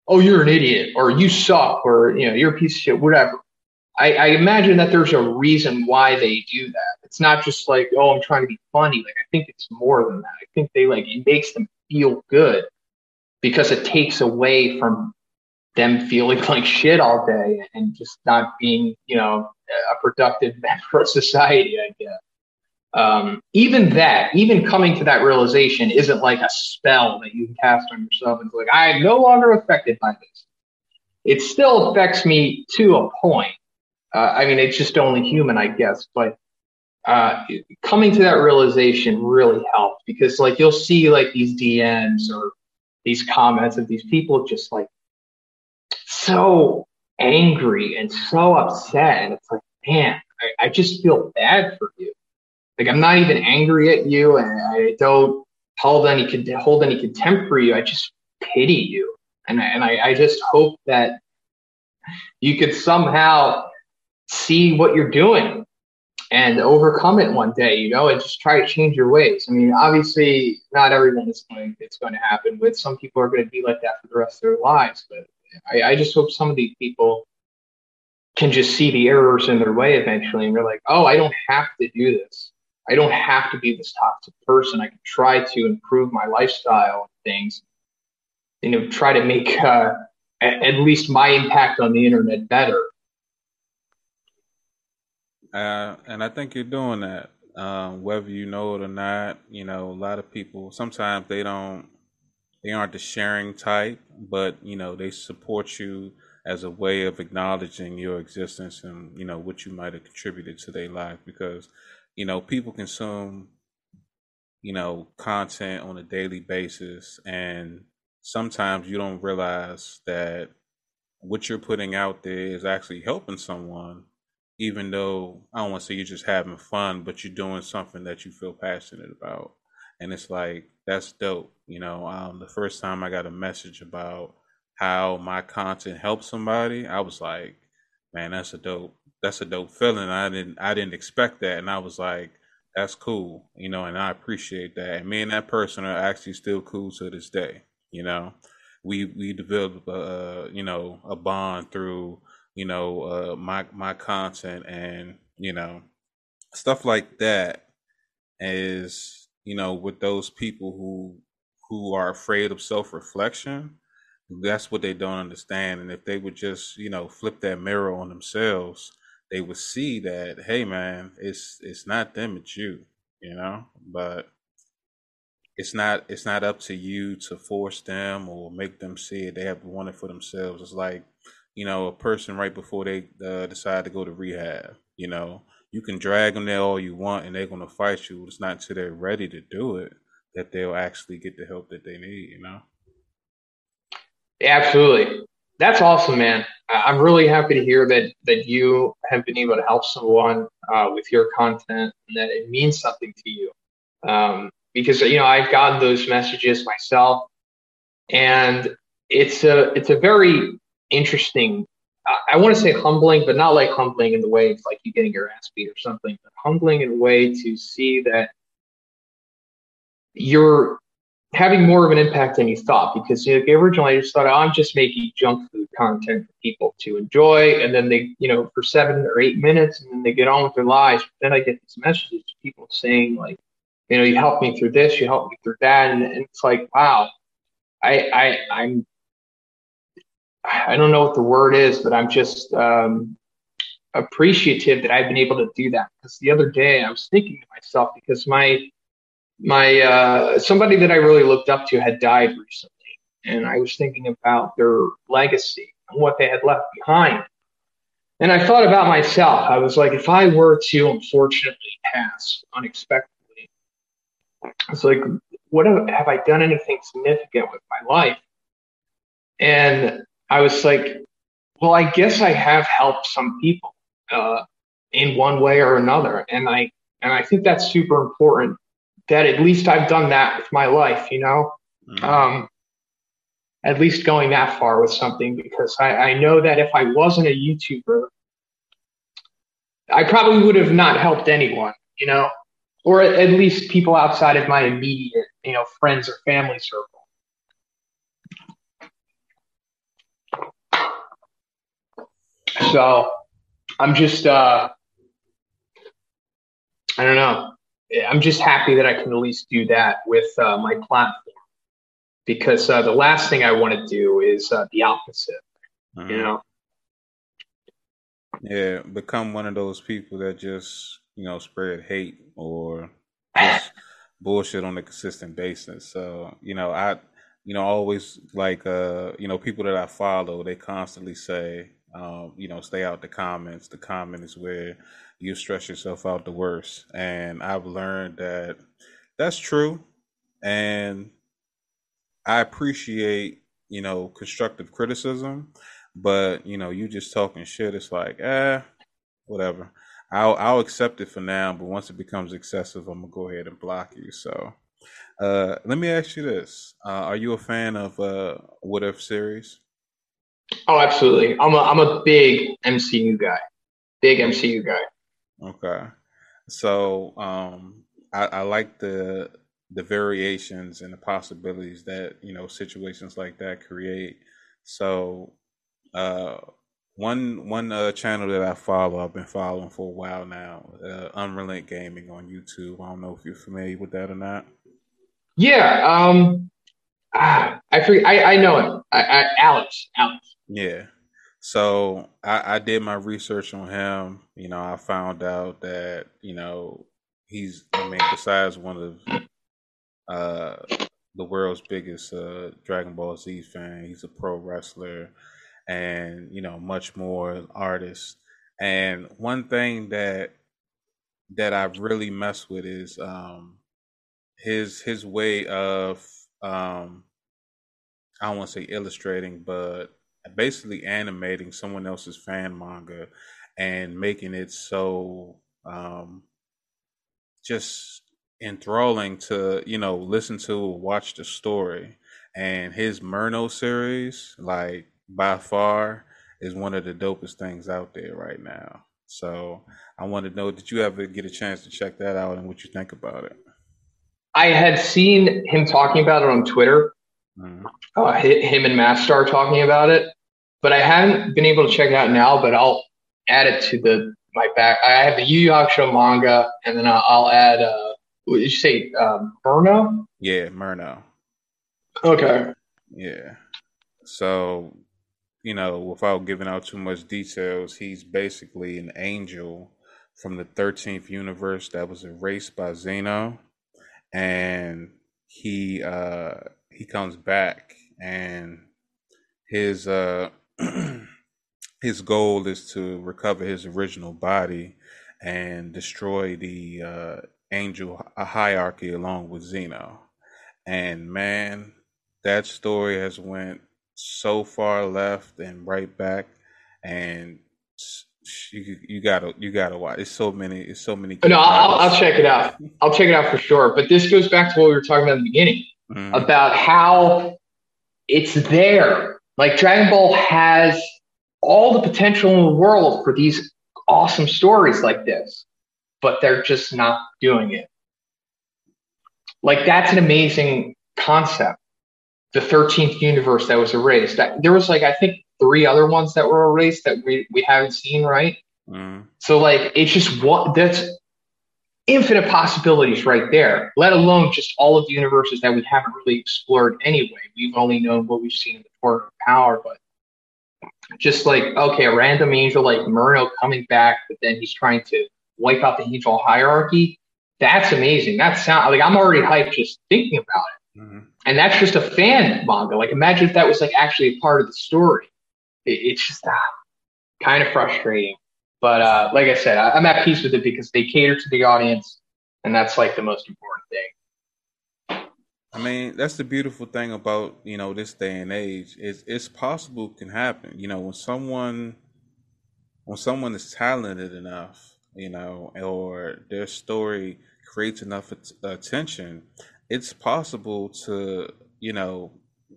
"Oh, you're an idiot," or "You suck," or you know, "You're a piece of shit," whatever. I, I imagine that there's a reason why they do that. It's not just like, oh, I'm trying to be funny. Like I think it's more than that. I think they like it makes them feel good because it takes away from them feeling like shit all day and just not being, you know, a productive member of society, I guess. Um, even that, even coming to that realization isn't like a spell that you can cast on yourself and it's like, I am no longer affected by this. It still affects me to a point, uh, I mean, it's just only human, I guess. But uh, coming to that realization really helped because, like, you'll see like these DMs or these comments of these people just like so angry and so upset. And it's like, man, I, I just feel bad for you. Like I'm not even angry at you, and I don't hold any hold any contempt for you. I just pity you, and and I, I just hope that you could somehow see what you're doing and overcome it one day, you know, and just try to change your ways. I mean, obviously, not everyone is going it's going to happen with. Some people are going to be like that for the rest of their lives, but I, I just hope some of these people can just see the errors in their way eventually, and they're like, oh, I don't have to do this. I don't have to be this toxic person. I can try to improve my lifestyle and things. You know, try to make uh, at, at least my impact on the internet better uh, and I think you're doing that. Um, whether you know it or not, you know, a lot of people sometimes they don't, they aren't the sharing type, but you know, they support you as a way of acknowledging your existence and you know what you might have contributed to their life because you know people consume you know content on a daily basis and sometimes you don't realize that what you're putting out there is actually helping someone even though I don't want to say you're just having fun, but you're doing something that you feel passionate about. And it's like, that's dope. You know, um, the first time I got a message about how my content helped somebody, I was like, man, that's a dope, that's a dope feeling. I didn't, I didn't expect that. And I was like, that's cool, you know, and I appreciate that. And me and that person are actually still cool to this day. You know, we, we developed, a, you know, a bond through, you know, uh, my my content and you know stuff like that is you know with those people who who are afraid of self reflection. That's what they don't understand, and if they would just you know flip that mirror on themselves, they would see that hey man, it's it's not them, it's you, you know. But it's not it's not up to you to force them or make them see it. They have to want it for themselves. It's like you know, a person right before they uh, decide to go to rehab. You know, you can drag them there all you want, and they're going to fight you. It's not until they're ready to do it that they'll actually get the help that they need. You know. Absolutely, that's awesome, man. I'm really happy to hear that that you have been able to help someone uh, with your content, and that it means something to you. Um, because you know I've gotten those messages myself, and it's a it's a very interesting. I, want to say humbling, but not like humbling in the way it's like you getting your ass beat or something, but humbling in a way to see that you're having more of an impact than you thought because you know, originally I just thought oh, I'm just making junk food content for people to enjoy, and then they, you know, for seven or eight minutes, and then they get on with their lives. But then I get these messages, people saying like, you know, you helped me through this, you helped me through that, and, and it's like, wow, I, I, I'm I don't know what the word is, but I'm just um, appreciative that I've been able to do that. Because the other day I was thinking to myself because my my uh, somebody that I really looked up to had died recently, and I was thinking about their legacy and what they had left behind. And I thought about myself. I was like, if I were to unfortunately pass unexpectedly, it's like, what have, have I done anything significant with my life? And I was like, well, I guess I have helped some people uh, in one way or another, and I and I think that's super important. That at least I've done that with my life, you know. Mm-hmm. Um, at least going that far with something because I, I know that if I wasn't a YouTuber, I probably would have not helped anyone, you know, or at least people outside of my immediate, you know, friends or family circle. So I'm just, uh, I don't know. I'm just happy that I can at least do that with uh, my platform because uh, the last thing I want to do is uh, the opposite, mm-hmm. you know? Yeah, become one of those people that just, you know, spread hate or bullshit on a consistent basis. So, you know, I, you know, always like, uh, you know, people that I follow, they constantly say, um, you know, stay out the comments. The comment is where you stress yourself out the worst. And I've learned that that's true. And I appreciate, you know, constructive criticism, But you know, you just talking shit. It's like, eh, whatever. I'll I'll accept it for now, but once it becomes excessive, I'm gonna go ahead and block you. So, uh, let me ask you this: uh, Are you a fan of uh, What If series? Oh, absolutely. I'm a I'm a big MCU guy. Big MCU guy. Okay. So um, I, I like the the variations and the possibilities that you know situations like that create. So uh, one one uh, channel that I follow, I've been following for a while now, uh, Unrelent Gaming on YouTube. I don't know if you're familiar with that or not. Yeah, um, ah, I I I know it. I, I, Alex, Alex. Yeah. So I, I did my research on him. You know, I found out that you know he's. I mean, besides one of uh, the world's biggest uh, Dragon Ball Z fan, he's a pro wrestler, and you know much more artist. And one thing that that I really mess with is um, his his way of um, I don't want to say illustrating, but basically animating someone else's fan manga and making it so um, just enthralling to you know listen to watch the story and his murno series like by far is one of the dopest things out there right now so i want to know did you ever get a chance to check that out and what you think about it I had seen him talking about it on Twitter. Mhm. Uh, hi- him and Mastar talking about it, but I haven't been able to check it out now. But I'll add it to the my back. I have the Yu Yu Hakusho manga, and then I'll, I'll add. Uh, what did you say? Um, Burno. yeah murno Okay. Yeah. So, you know, without giving out too much details, he's basically an angel from the 13th universe that was erased by Zeno and he uh he comes back and his uh his goal is to recover his original body and destroy the uh angel hierarchy along with Zeno. And man, that story has went so far left and right back and you you gotta you gotta watch it's so many it's so many No, I'll, I'll check it out. I'll check it out for sure. But this goes back to what we were talking about in the beginning Mhm. about how it's there. Like Dragon Ball has all the potential in the world for these awesome stories like this, but they're just not doing it. Like that's an amazing concept. The 13th universe that was erased. There was like I think three other ones that were erased that we, we haven't seen, right? Mhm. So like it's just what that's infinite possibilities right there, let alone just all of the universes that we haven't really explored anyway. We've only known what we've seen in the Tournament of Power, but just like, okay, a random angel like Murno coming back, but then he's trying to wipe out the angel hierarchy. That's amazing. That sound like I'm already hyped just thinking about it. Mhm. And that's just a fan manga. Like imagine if that was like actually a part of the story. It, it's just ah, kind of frustrating. But uh, like I said, I, I'm at peace with it because they cater to the audience, and that's like the most important thing. I mean, that's the beautiful thing about you know this day and age. Is it's possible can happen. You know, when someone when someone is talented enough, you know, or their story creates enough attention, it's possible to you know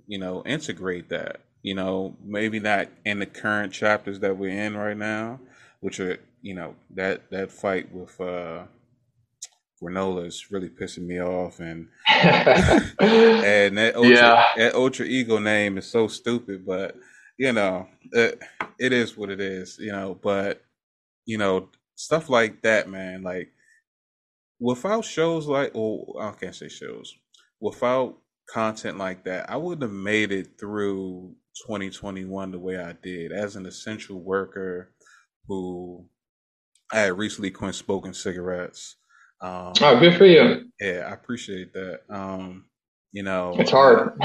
you know integrate that. You know, maybe not in the current chapters that we're in right now, which are you know that that fight with uh Granola is really pissing me off and and that ultra, Yeah. that ultra ego name is so stupid, but you know, it, it is what it is, you know. But you know, stuff like that, man. Like without shows like, oh, I can't say shows. Without content like that, I wouldn't have made it through 2021 the way I did as an essential worker who I had recently quit smoking cigarettes. Um, oh, good for you. yeah, I appreciate that. Um, you know, It's hard.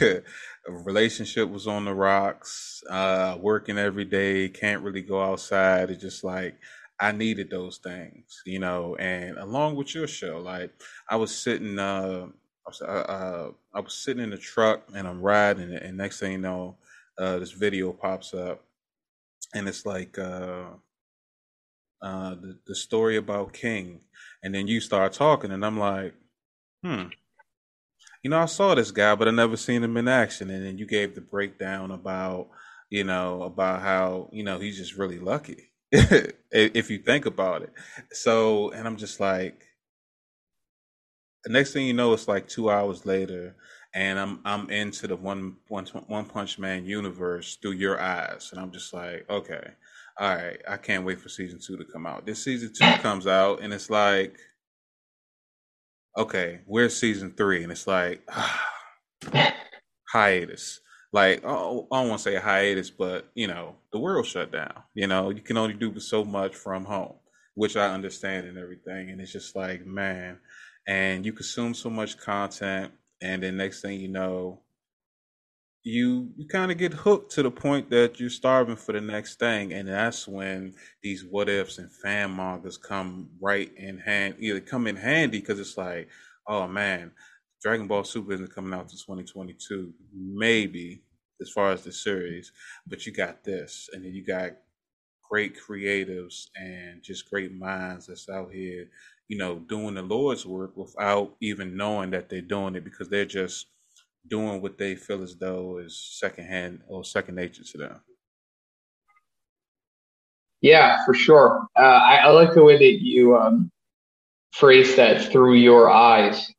a relationship was on the rocks. Uh, working every day, can't really go outside. It's just like I needed those things, you know. And along with your show, like I was sitting, uh, I was, uh, uh, I was sitting in the truck and I'm riding it, and next thing you know, uh, this video pops up, and it's like uh, uh, the the story about King, and then you start talking, and I'm like, hmm. You know, I saw this guy, but I never seen him in action. And then you gave the breakdown about, you know, about how, you know, he's just really lucky if you think about it. So, and I'm just like, the next thing you know, it's like two hours later, and I'm I'm into the one one one punch man universe through your eyes, and I'm just like, okay, all right, I can't wait for season two to come out. This season two comes out, and it's like, okay, where's season three? And it's like, hiatus. Like, oh, I don't want to say hiatus, but you know, the world shut down. You know, you can only do so much from home, which I understand and everything. And it's just like, man, and you consume so much content, and then next thing you know, you you kind of get hooked to the point that you're starving for the next thing, and that's when these what ifs and fan mangas come right in hand. Either come in handy because it's like, oh man, Dragon Ball Super isn't coming out to 2022, maybe as far as the series, but you got this, and then you got great creatives and just great minds that's out here, you know, doing the Lord's work without even knowing that they're doing it because they're just doing what they feel as though is secondhand or second nature to them. Yeah, for sure. Uh, I, I, like the way that you um, phrase that through your eyes.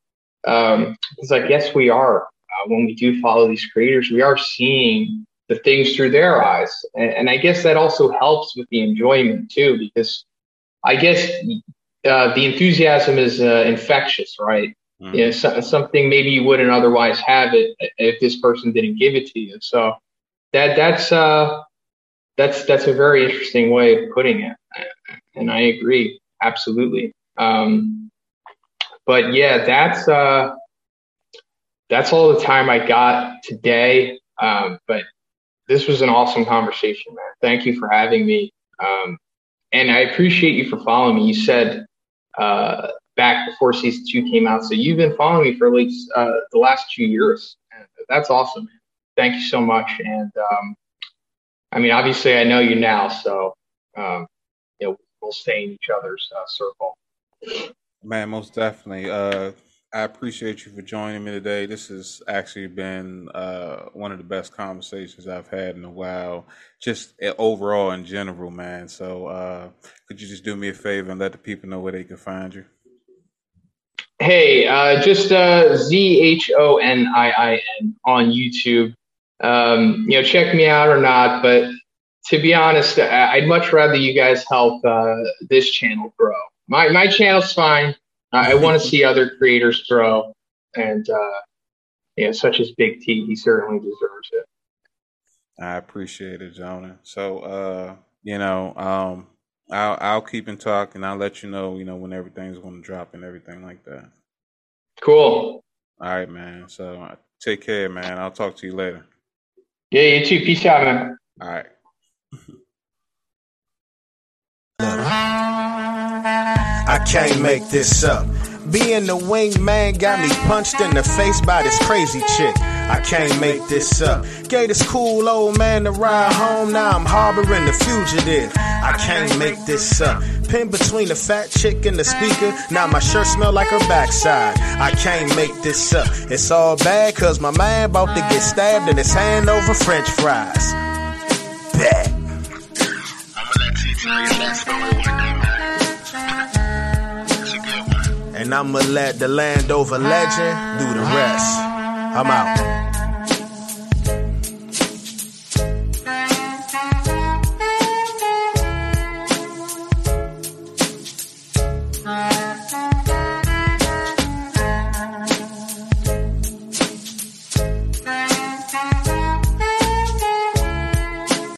Um, it's like, yes, we are. Uh, when we do follow these creators, we are seeing the things through their eyes. And, and I guess that also helps with the enjoyment too, because I guess uh, the enthusiasm is uh, infectious, right? Mm. You know, so, something maybe you wouldn't otherwise have it if this person didn't give it to you. So that that's uh, that's that's a very interesting way of putting it, and I agree absolutely. Um, but yeah, that's uh, that's all the time I got today. Um, but this was an awesome conversation, man. Thank you for having me. Um, and I appreciate you for following me. You said uh, back before season two came out. So you've been following me for at least uh, the last two years. That's awesome. Thank you so much. And um, I mean, obviously, I know you now, so um, you know we'll stay in each other's uh, circle. Man, most definitely. I appreciate you for joining me today. This has actually been uh, one of the best conversations I've had in a while, just eh, overall in general, man. So, uh, could you just do me a favor and let the people know where they can find you? Hey, uh, just uh, Z H O N I I N on YouTube. Um, you know, check me out or not, but to be honest, I'd much rather you guys help uh, this channel grow. My my channel's fine. I want to see other creators grow, and uh, yeah, such as Big T, he certainly deserves it. I appreciate it, Jonah. So, uh, you know, um, I'll I'll keep in talk and I'll let you know, you know, when everything's going to drop and everything like that. Cool. All right, man. So uh, take care, man. I'll talk to you later. Yeah, you too. Peace out, man. All right. I can't make this up. Being the wingman got me punched in the face by this crazy chick. I can't make this up. Gave this cool old man to ride home, now I'm harboring the fugitive. I can't make this up. Pin between the fat chick and the speaker, now my shirt smell like her backside. I can't make this up. It's all bad cause my man about to get stabbed in his hand over french fries. Bet. And I'ma let the Landover legend do the rest. I'm out.